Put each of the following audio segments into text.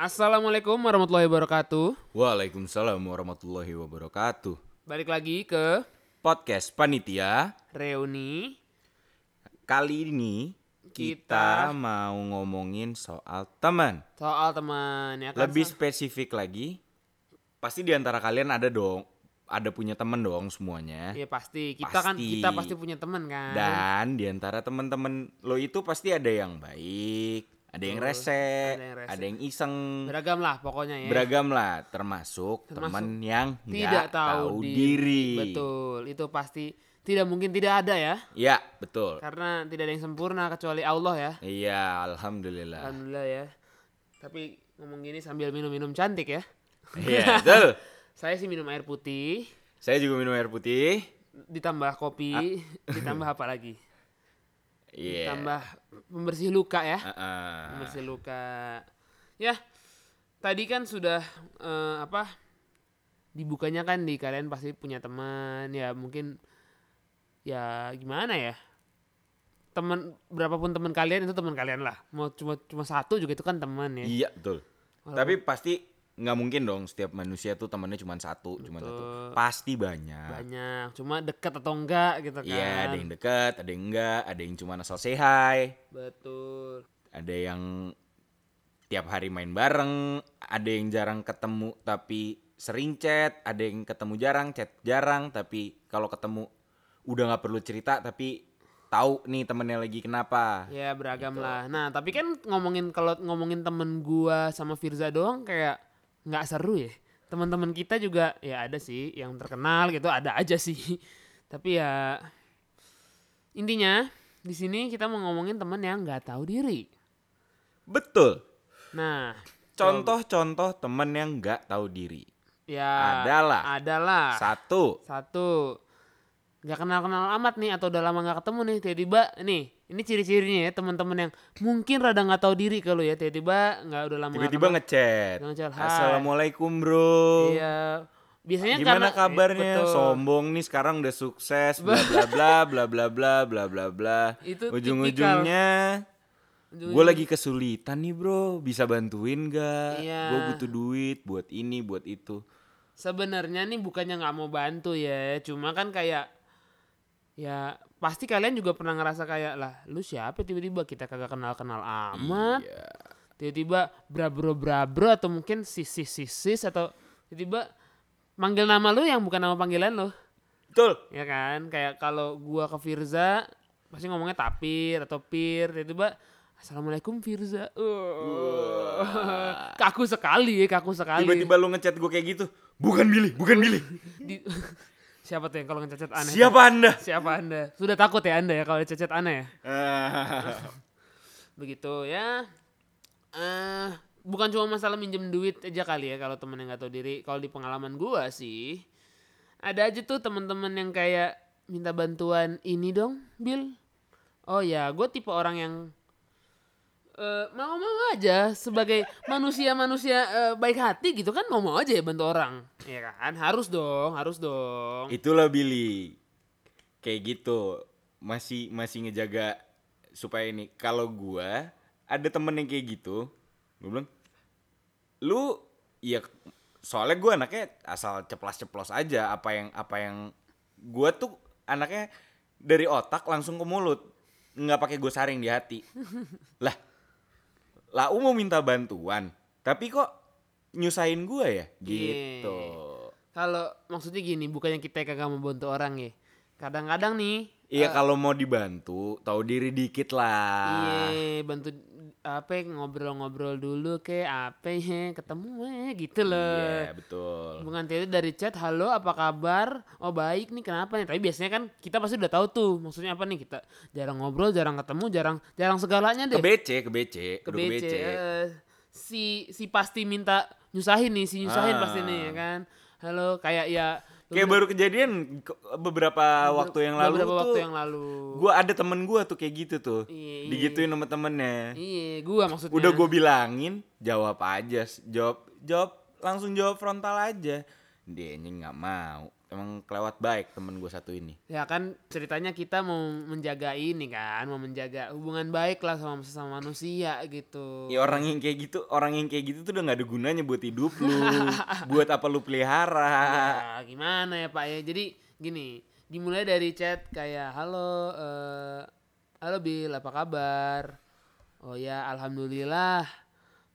Assalamualaikum warahmatullahi wabarakatuh. Waalaikumsalam warahmatullahi wabarakatuh. Balik lagi ke Podcast Panitia. reuni. Kali ini Kita- kita, mau ngomongin soal teman. Soal teman ya kan. Lebih spesifik lagi, pasti di antara kalian ada dong, ada punya teman dong semuanya. Iya pasti. Kita kan Pasti. kita pasti punya teman kan. Dan di antara teman-teman lo itu pasti ada yang baik, ada yang rese, ada yang rese. ada yang iseng, beragam lah pokoknya ya. beragam lah, termasuk, Termasuk teman yang Tidak tahu, tahu diri. diri. Betul. Itu pasti tidak mungkin tidak ada ya. Ya, betul. Karena tidak ada yang sempurna kecuali Allah ya. Iya, alhamdulillah. Alhamdulillah ya. Tapi ngomong gini sambil minum-minum cantik ya. Iya, betul. Saya sih minum air putih, Saya juga minum air putih. ditambah kopi, ditambah apa lagi? Iya. Ditambah pembersih luka ya. Heeh. Pembersih luka. Ya, tadi kan sudah eh, apa? Dibukanya kan di kalian pasti punya teman ya mungkin ya gimana ya? Teman berapapun teman kalian itu teman kalian lah. Mau cuma cuma satu juga itu kan teman ya. Iya, betul. Walaupun- Tapi pasti nggak mungkin dong setiap manusia tuh temannya cuma satu, cuma satu. Pasti banyak. Banyak, cuma dekat atau enggak gitu kan. Iya, ada yang dekat, ada yang enggak, ada yang cuma asal say hi, Betul. ada yang tiap hari main bareng, ada yang jarang ketemu tapi sering chat, ada yang ketemu jarang, chat jarang tapi kalau ketemu udah nggak perlu cerita tapi tahu nih temennya lagi kenapa. Ya beragam Gitu. lah. Nah tapi kan ngomongin kalau ngomongin temen gua sama Firza doang kayak nggak seru ya. Teman-teman kita juga ya ada sih yang terkenal gitu ada aja sih. Tapi ya intinya di sini kita mau ngomongin temen yang nggak tahu diri. Betul. Nah Contoh-contoh temen yang nggak tahu diri. ya Adalah. adalah Satu. satu nggak kenal-kenal amat nih atau udah lama nggak ketemu nih tiba-tiba nih ini ciri-cirinya ya teman-teman yang mungkin rada nggak tahu diri kalau ya tiba-tiba nggak udah lama Tiba-tiba ngechat. Ngechat, "Hai." Assalamualaium bro. Iya. Biasanya Gimana karena kabarnya? Betul. Sombong nih sekarang udah sukses bla bla bla bla bla bla bla bla bla. Itu Ujung-ujungnya Ujung- gue lagi kesulitan nih bro, bisa bantuin gak? Iya. Gue butuh duit buat ini buat itu. Sebenarnya nih bukannya nggak mau bantu ya, cuma kan kayak ya pasti kalian juga pernah ngerasa kayak lah, lu siapa tiba-tiba kita kagak kenal-kenal amat. Iya. Tiba-tiba brabro brabro atau mungkin sisis sisis atau tiba-tiba manggil nama lu yang bukan nama panggilan lo. Betul. Ya kan? Kayak kalau gua ke Firza pasti ngomongnya tapir atau pir, tiba-tiba Assalamualaikum Firza. Uh. kaku sekali ya, kaku sekali. Tiba-tiba lu ngechat gue kayak gitu. Bukan Billy, bukan Billy. Siapa tuh yang kalau ngecacat aneh? Siapa anda? Siapa Anda? Sudah takut ya Anda ya kalau dicacat aneh ya? Begitu ya. Eh bukan cuma masalah minjem duit aja kali ya kalau temen yang nggak tahu diri. Kalau di pengalaman gua sih ada aja tuh teman-teman yang kayak minta bantuan ini dong, Bill. Oh ya, gue tipe orang yang eh, mau-mau aja sebagai manusia-manusia eh, baik hati gitu kan mau-mau aja ya bantu orang. Iya kan? Harus dong, harus dong. Itulah Billy. Kayak gitu. Masih masih ngejaga supaya ini. Kalau gua ada temen yang kayak gitu, gue bilang, lu ya soalnya gua anaknya asal ceplas-ceplos aja apa yang apa yang gua tuh anaknya dari otak langsung ke mulut nggak pakai gue saring di hati lah lah U mau minta bantuan tapi kok nyusahin gua ya gitu Kalau maksudnya gini, bukannya kita kagak mau bantu orang ya. Kadang-kadang nih, Iya kalau mau dibantu, tahu diri dikit lah. iya bantu apa ngobrol-ngobrol dulu ke apa ya ketemu eh gitu loh. Iya betul. Bukan itu dari chat, halo apa kabar? Oh baik nih kenapa nih? Tapi biasanya kan kita pasti udah tahu tuh maksudnya apa nih kita jarang ngobrol, jarang ketemu, jarang jarang segalanya deh. Ke BC, ke BC, Ke BC. Eh, si si pasti minta nyusahin nih, si nyusahin Ah. pasti nih ya kan. Halo kayak ya Kayak baru kejadian ke- beberapa waktu yang lalu beberapa tuh. waktu yang lalu. Gua ada temen gua tuh kayak gitu tuh. Iya, iya. Digituin sama temennya. Iya, gua maksudnya. Udah gue bilangin, jawab aja, jawab jawab langsung jawab frontal aja. dia nggak mau emang kelewat baik temen gue satu ini Ya kan ceritanya kita mau menjaga ini kan, mau menjaga hubungan baik lah sama sesama manusia gitu. ya orang yang kayak gitu orang yang kayak gitu tuh udah nggak ada gunanya buat hidup lu buat apa lu pelihara Ya, gimana ya Pak ya? Jadi gini, dimulai dari chat kayak halo eh halo Bill, apa kabar? Oh ya, alhamdulillah.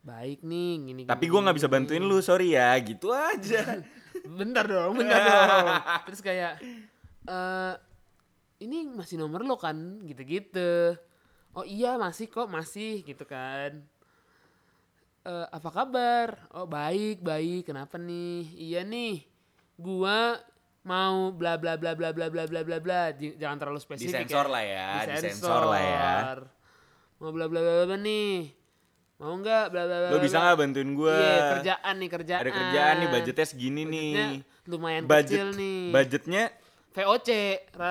Baik nih, gini tapi gue nggak bisa bantuin lu sorry ya gitu aja Bentar dong, bentar dong. Terus kayak eh ini masih nomor lo kan, gitu-gitu. Oh iya masih kok, masih gitu kan. Eh apa kabar? Oh baik, baik. Kenapa nih? Iya nih. Gua mau bla bla bla bla bla bla bla bla bla. Jangan terlalu spesifik disensor ya. lah ya disensor lah ya Mau bla bla bla bla nih. Mau nggak bla bla bla. lo bisa nggak bantuin gue Iya, kerjaan nih, kerjaan. ada kerjaan nih budgetnya segini Budgetnya nih lumayan budget kecil nih. budgetnya VOC,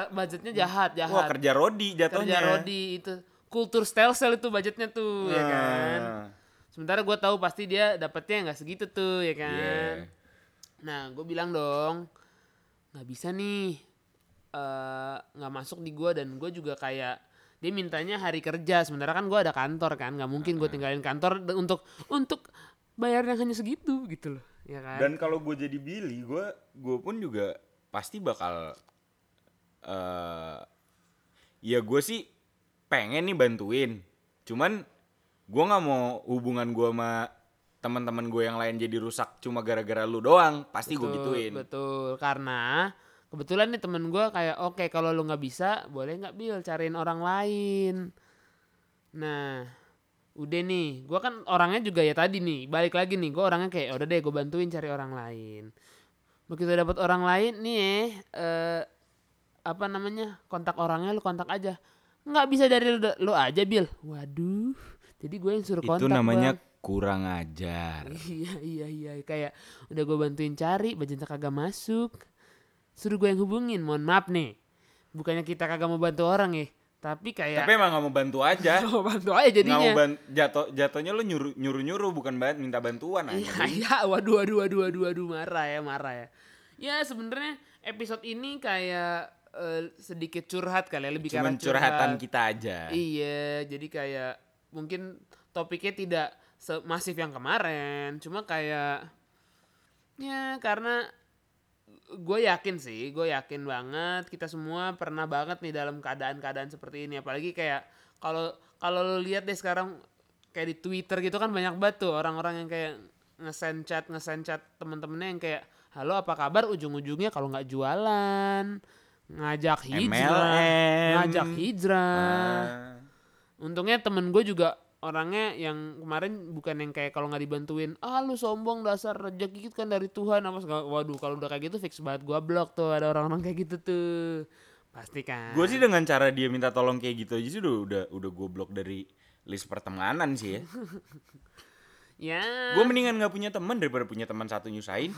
budgetnya jahat, jahat. wah kerja rodi jatuhnya Kerja Rodi itu. Kultur stelsel itu budgetnya tuh, ya kan. Nah, Sementara gue tahu pasti dia dapetnya nggak segitu tuh, ya kan. iya. Nah, gue bilang dong, nggak bisa nih, eh nggak masuk di gue dan gue juga kayak dia mintanya hari kerja. Sementara kan gue ada kantor kan, nggak mungkin gue tinggalin kantor untuk untuk bayar yang hanya segitu gitu loh, ya kan. Dan kalau gue jadi Billy, gue gue pun juga pasti bakal eh ya gue sih pengen nih bantuin. Cuman gue nggak mau hubungan gue sama teman-teman gue yang lain jadi rusak cuma gara-gara lu doang. Pasti gue gituin. Betul, karena kebetulan nih temen gue kayak oke kalau lu nggak bisa boleh nggak Bill cariin orang lain. Nah, udah nih, gue kan orangnya juga ya tadi nih balik lagi nih, gue orangnya kayak udah deh gue bantuin cari orang lain. Begitu dapat orang lain nih eh apa namanya kontak orangnya lu kontak aja. Nggak bisa dari lu, lu aja Bill. Waduh, jadi gue yang suruh kontak. Itu namanya Bang. kurang ajar. Iya iya iya kayak udah gue bantuin cari budgetnya kagak masuk. Suruh gue yang hubungin. Mohon maaf nih. Bukannya kita kagak mau bantu orang ya, tapi kayak Tapi emang gak mau bantu aja. mau bantu aja Nggak mau jadinya. ban- jatuh jatuhnya lu nyuruh nyuruh nyuruh bukan banget minta bantuan Iya aja. iya waduh waduh waduh waduh waduh marah ya marah ya. Ya sebenarnya episode ini kayak eh, sedikit curhat kali ya lebih ke Cuman arah curhatan curhat. kita aja. Iya, jadi kayak mungkin topiknya tidak semasif yang kemarin, cuma kayak ya karena gue yakin sih, gue yakin banget kita semua pernah banget nih dalam keadaan-keadaan seperti ini, apalagi kayak kalau kalau lo lihat deh sekarang kayak di Twitter gitu kan banyak banget tuh orang-orang yang kayak ngesend chat ngesend chat temen-temennya yang kayak halo apa kabar ujung-ujungnya kalau nggak jualan ngajak hijrah MLM. ngajak hijrah Ah. Untungnya temen gue juga orangnya yang kemarin bukan yang kayak kalau nggak dibantuin, ah lu sombong dasar rezeki itu kan dari Tuhan apa segala. Waduh kalau udah kayak gitu fix banget gue blok tuh ada orang-orang kayak gitu tuh. Pasti kan. Gue sih dengan cara dia minta tolong kayak gitu aja sih udah udah udah gue blok dari list pertemanan sih ya. Ya. gue mendingan nggak punya teman daripada punya teman satu nyusahin.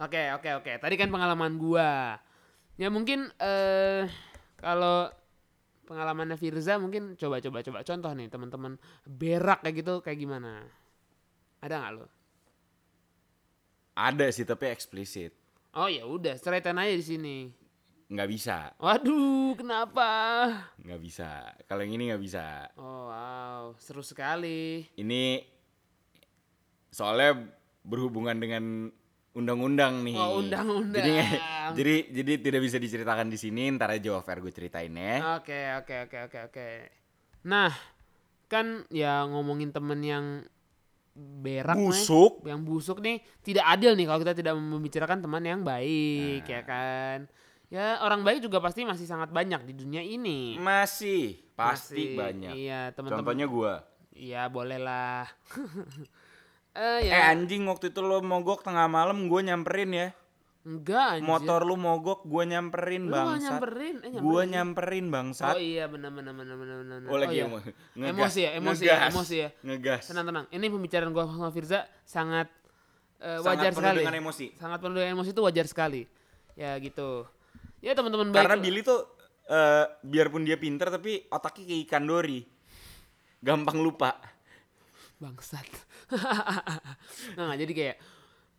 Oke oke oke. Tadi kan pengalaman gua. Ya mungkin eh kalau pengalamannya Firza mungkin coba coba coba contoh nih teman-teman berak kayak gitu kayak gimana? Ada nggak lo? Ada sih tapi eksplisit. Oh ya udah, ceraitan aja di sini. Nggak bisa, Waduh, kenapa? nggak bisa. Kalau yang ini nggak bisa. Oh wow, seru sekali. Ini soalnya berhubungan dengan undang-undang nih. Oh, undang-undang. Jadi, jadi jadi tidak bisa diceritakan di sini. Ntar aja off air gue ceritain ya. Oke oke oke oke oke. Nah, kan ya ngomongin temen yang berak nih, Busuk. yang busuk nih tidak adil nih kalau kita tidak membicarakan teman yang baik ya kan. Ya orang baik juga pasti masih sangat banyak di dunia ini. Masih, Masih, pasti banyak. Iya teman-teman. Contohnya gue. Iya boleh lah. eh Eh ya. anjing waktu itu lo mogok tengah malam gue nyamperin ya. Enggak anjir. Motor lu mogok gue nyamperin Lu bangsat. nyamperin, eh, Gue nyamperin. nyamperin bangsat. Oh iya benar benar benar benar benar. Oh, lagi iya. emo- ngegas, Emosi ya, emosi ya, emosi ya. Ngegas. Tenang tenang. Ini pembicaraan gua sama Firza sangat eh, Sangat wajar penuh sekali. dengan emosi. Sangat penuh dengan emosi itu wajar sekali. Ya gitu. Ya teman-teman baik. Karena Billy tuh eh, biarpun dia pinter tapi otaknya kayak ikan dori. Gampang lupa. bangsat. nah, jadi kayak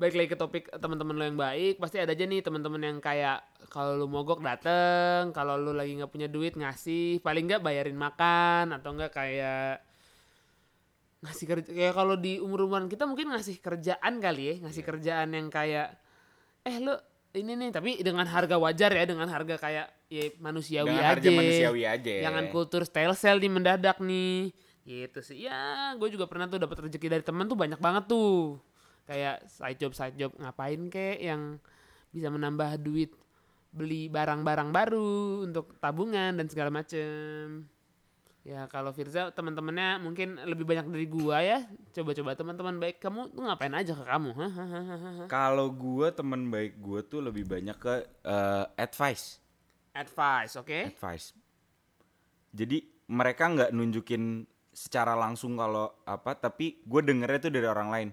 Baik lagi ke topik teman-teman lo yang baik, pasti ada aja nih teman-teman yang kayak kalau lu mogok dateng, kalau lu lagi nggak punya duit ngasih, paling nggak bayarin makan atau enggak kayak ngasih kerja kayak kalau di umur umuran kita mungkin ngasih kerjaan kali ya, ngasih kerjaan yang kayak eh lu ini nih tapi dengan harga wajar ya, dengan harga kayak ya manusiawi Dengan aja. harga manusiawi aja. Jangan kultur style sell di mendadak nih. Gitu sih. Ya, gue juga pernah tuh dapat rezeki dari teman tuh banyak banget tuh. Kayak side job side job ngapain kek yang bisa menambah duit beli barang-barang baru untuk tabungan dan segala macem. Ya kalau Firza teman-temannya mungkin lebih banyak dari gua ya. Coba-coba teman-teman baik kamu tuh ngapain aja ke kamu? Kalau gua teman baik gua tuh lebih banyak ke eh, advice. Advice, oke? advice. Jadi mereka nggak nunjukin secara langsung kalau apa, tapi gue dengernya tuh dari orang lain.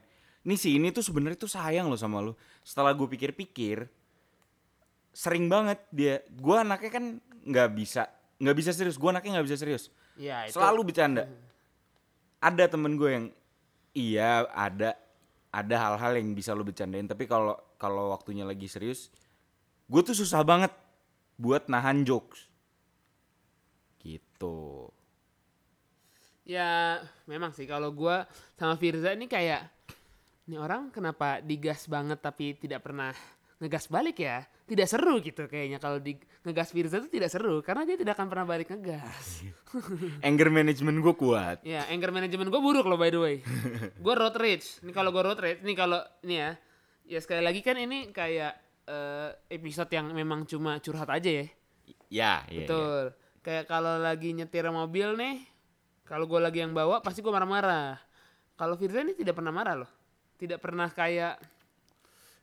Nih si ini tuh sebenarnya tuh sayang loh sama lu. Setelah gue pikir-pikir, sering banget dia. Gue anaknya kan nggak bisa nggak bisa serius. Gue anaknya nggak bisa serius. Ya, itu Selalu bercanda. Ada temen gue yang iya ada ada hal-hal yang bisa lu bercandain, tapi kalau kalau waktunya lagi serius, gue tuh susah banget buat nahan jokes. Gitu. Ya memang sih. Kalau gua sama Firza ini kayak ini orang kenapa digas banget tapi tidak pernah ngegas balik ya? Tidak seru gitu kayaknya kalau di ngegas Firza itu tidak seru karena dia tidak akan pernah balik ngegas. Anger management gue kuat. ya anger management gue buruk loh by the way. Gue road rage. Ini kalau gue road rage ini kalau ini ya. Ya sekali lagi kan ini kayak eh, episode yang memang cuma curhat aja ya. Ya, iya. Betul. Kayak kalau lagi nyetir mobil nih, kalau gue lagi yang bawa pasti gue marah-marah. Kalau Firza ini tidak pernah marah loh. Tidak pernah kayak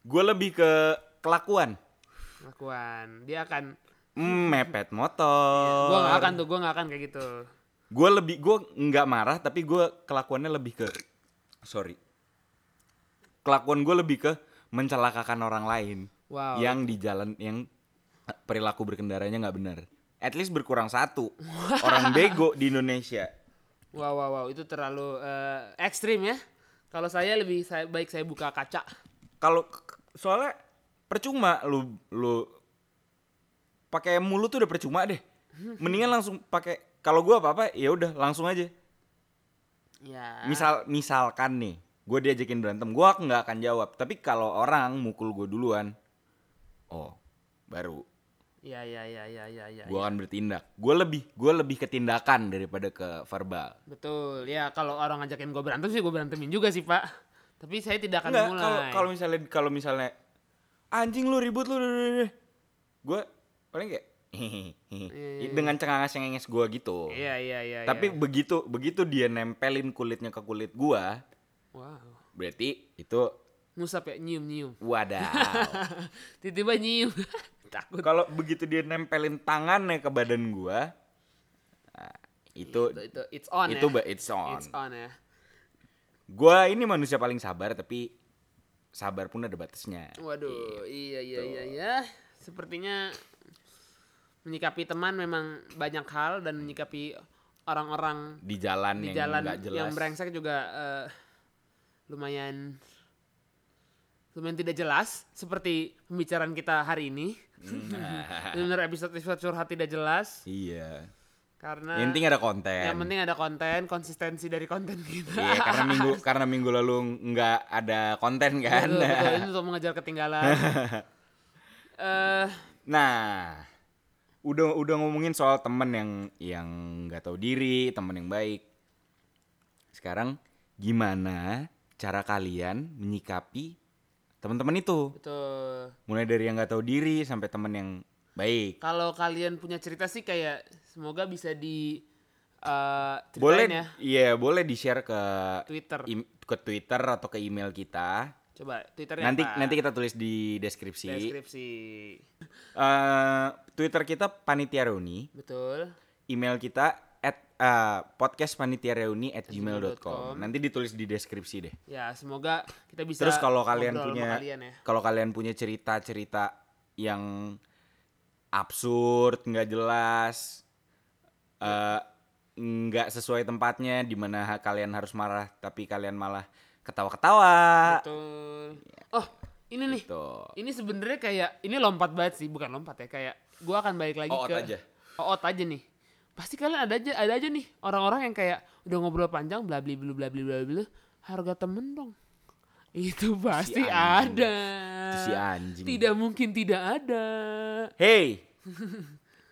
Gue lebih ke kelakuan. lakuan. Dia akan Mm, mepet motor. gue gak akan tuh, gue gak akan kayak gitu. Gue lebih gue nggak marah tapi gue kelakuannya lebih ke sorry. Kelakuan gue lebih ke mencelakakan orang lain. Wow. yang di jalan yang perilaku berkendaranya nggak benar. At least berkurang satu orang bego di Indonesia. Wow, wow, wow. Itu terlalu eh, ekstrim ya. Kalau saya lebih saya, baik saya buka kaca. Kalau soalnya percuma lu lu pakai mulut tuh udah percuma deh. Mendingan langsung pakai kalau gua apa-apa ya udah langsung aja. Ya. Misal misalkan nih, gue diajakin berantem, gua nggak akan jawab. Tapi kalau orang mukul gue duluan, oh baru Ya, ya, ya, ya, ya, ya. gua akan bertindak. Gue lebih gue lebih ke tindakan daripada ke verbal. Betul. Ya, kalau orang ngajakin gue berantem sih gue berantemin juga sih, Pak. Tapi saya tidak akan Enggak, mulai. kalau kalau misalnya kalau misalnya anjing lu ribut lu, gue paling kayak Iya, dengan cengangas cengenges gue gitu. Iya, iya, iya. Tapi iya. begitu begitu dia nempelin kulitnya ke kulit gua, wow. berarti itu Ngusap ya, nyium-nyium. wadaw. Tiba-tiba nyium. Takut. Kalau begitu dia nempelin tangannya ke badan gua, nah, itu itu, itu it's on itu ya. it's on. It's on ya. Gua ini manusia paling sabar tapi sabar pun ada batasnya. Waduh, iya iya iya ya. Sepertinya menyikapi teman memang banyak hal dan menyikapi orang-orang Di jalan di yang jalan jelas. yang brengsek juga eh, lumayan lumayan tidak jelas seperti pembicaraan kita hari ini. Nah, Benar episode-episode curhat tidak jelas iya. karena Yang penting ada konten. yang penting ada konten, konsistensi dari konten kita. Iya, karena minggu karena minggu lalu nggak ada konten kan. Betul, betul. Ini untuk mengejar ketinggalan. Eh, Nah, udah udah ngomongin soal temen yang yang nggak tahu diri, temen yang baik. Sekarang gimana cara kalian menyikapi teman-teman itu? betul. Mulai dari yang nggak tahu diri sampai temen yang baik. Kalau kalian punya cerita sih kayak semoga bisa di ceritain Boleh ya iya, boleh di-share ke Twitter. im- ke Twitter atau ke email kita. Coba Twitternya Nanti apa? nanti kita tulis di deskripsi. deskripsi. Eh, Twitter kita panitia reuni. Betul. email kita at uh, podcastpanitiareuni at gmail.com. nanti ditulis di deskripsi deh Ya, semoga kita bisa terus kalau kalian punya kalian ya. kalau kalian punya cerita cerita yang absurd nggak jelas eh, nggak sesuai tempatnya di mana kalian harus marah tapi kalian malah ketawa-ketawa. Betul. Oh, ini nih. Tuh. Ini sebenarnya kayak ini lompat banget sih, bukan lompat ya, kayak gua akan balik lagi Oot ke aja. Oot aja nih. Pasti kalian ada aja ada aja nih orang-orang yang kayak udah ngobrol panjang bla bla bla bla bla bla bla harga temen dong. Itu pasti anjing. ada. Itu si anjing. Tidak mungkin tidak ada. Hey,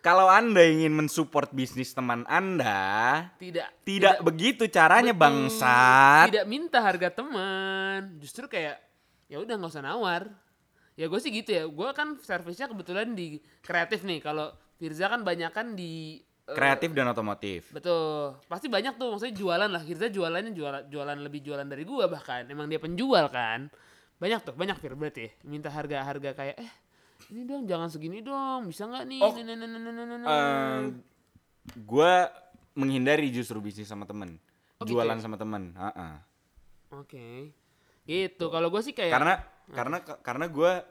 kalau anda ingin mensupport bisnis teman anda, Tidak. tidak, begitu caranya Betul. bangsat. Tidak minta harga teman. Justru kayak ya udah nggak usah nawar. Ya gue sih gitu ya. Gue kan servisnya kebetulan di kreatif nih. Kalau Firza kan banyak kan di eh, Kreatif dan otomotif. Betul. Pasti banyak tuh maksudnya jualan lah. Firza jualannya jualan jualan lebih jualan dari gua bahkan. Emang dia penjual kan. Banyak tuh, banyak Fir berarti ya. Minta harga-harga kayak eh ini dong jangan segini dong. Bisa nggak nih? Oh. Nah, nah, nah, nah, nah, nah, nah. Eh, gua menghindari justru bisnis sama temen, Oh, gitu jualan ya? sama temen. Ha-ha. Oke. Gitu. Kalau gua sih kayak Karena karena karena gua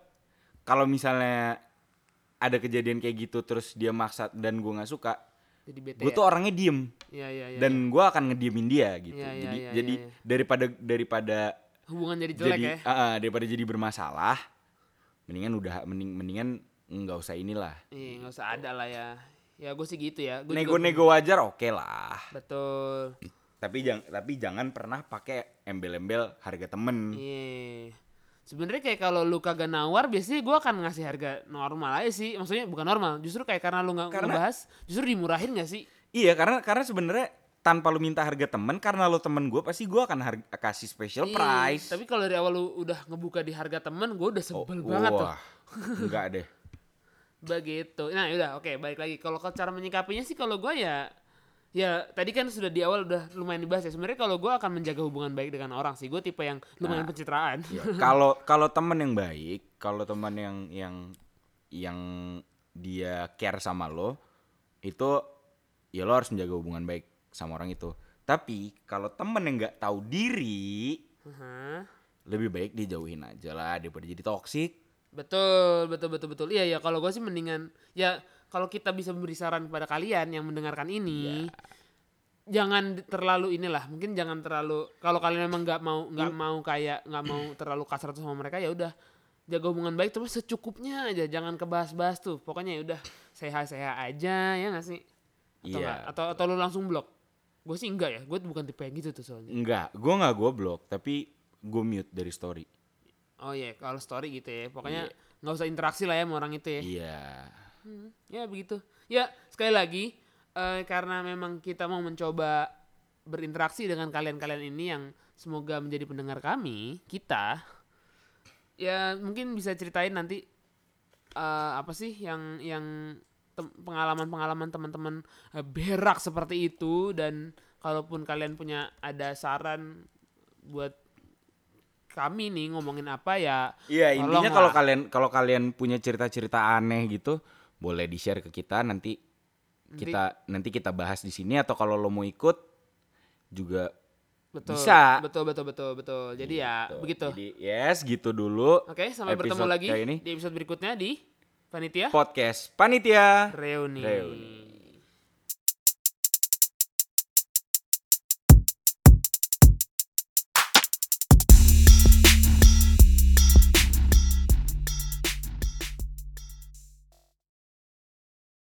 kalau misalnya ada kejadian kayak gitu terus dia maksa dan gua nggak suka, jadi bete. gue ya? tuh orangnya diem Iya, iya, iya. dan gua akan ngediemin dia gitu. Iya, iya, jadi iya, jadi iya. daripada daripada hubungan jadi jelek jadi ya. ah, daripada jadi bermasalah, mendingan udah mending mendingan nggak usah inilah. Iya, nggak usah ada lah ya. Ya gue sih gitu ya. Nego-nego wajar oke lah. Betul. Tapi jangan tapi jangan pernah pakai embel-embel harga temen. Iya. Sebenarnya kayak kalau lu kagak nawar biasanya gua akan ngasih harga normal aja sih. Maksudnya bukan normal, justru kayak karena lu nggak ngebahas, justru dimurahin gak sih? Iya karena karena sebenarnya tanpa lu minta harga temen karena lu temen gue pasti gue akan harga, kasih special Iya, price. Tapi kalau dari awal lu udah ngebuka di harga temen, gua udah Oh, sebel banget tuh. wah, enggak deh. Begitu. Nah, udah oke, balik lagi. Kalau cara menyikapinya sih kalau gua ya ya tadi kan sudah di awal udah lumayan dibahas ya. Sebenarnya kalau gua akan menjaga hubungan baik dengan orang sih. Gue tipe yang lumayan Nah. pencitraan. Ya, Kalau kalau temen yang baik, kalau teman yang yang yang dia care sama lo, itu ya lo harus menjaga hubungan baik sama orang itu. Tapi kalau temen yang nggak tahu diri, Hah? lebih baik dijauhin aja lah daripada jadi toksik. Betul, betul, betul, betul. Iya, ya. Kalau gue sih mendingan ya kalau kita bisa memberi saran kepada kalian yang mendengarkan ini, jangan di- terlalu inilah. Mungkin jangan terlalu. Kalau kalian memang nggak mau nggak mau kayak nggak mau terlalu kasar tuh sama mereka ya udah jaga hubungan baik tapi secukupnya aja. Jangan kebahas-bahas tuh. Pokoknya ya udah sehat-sehat aja ya nggak sih? Atau, Iya, nggak? atau atau lu langsung blok? Gue sih enggak ya. Gue bukan tipe yang gitu tuh soalnya. Enggak, gue nggak gue blok, tapi gue mute dari story. Oh iya, kalau story gitu ya. Pokoknya nggak usah interaksi lah ya sama orang itu ya. Iya. Hmm, ya begitu. Ya sekali lagi eh, karena memang kita mau mencoba berinteraksi dengan kalian-kalian ini yang semoga menjadi pendengar kami, kita ya mungkin bisa ceritain nanti eh, apa sih yang yang pengalaman-pengalaman teman-teman eh, berak seperti itu dan kalaupun kalian punya ada saran buat kami nih ngomongin apa ya Iya intinya kalau kalian kalau kalian punya cerita-cerita aneh gitu, boleh di share ke kita nanti kita nanti kita bahas di sini atau kalau lo mau ikut juga betul Bisa. betul betul betul betul jadi ya Gitu. begitu Jadi yes gitu dulu. Oke, sampai bertemu lagi ini. di episode berikutnya di Panitia Podcast Panitia. Reuni. Reuni.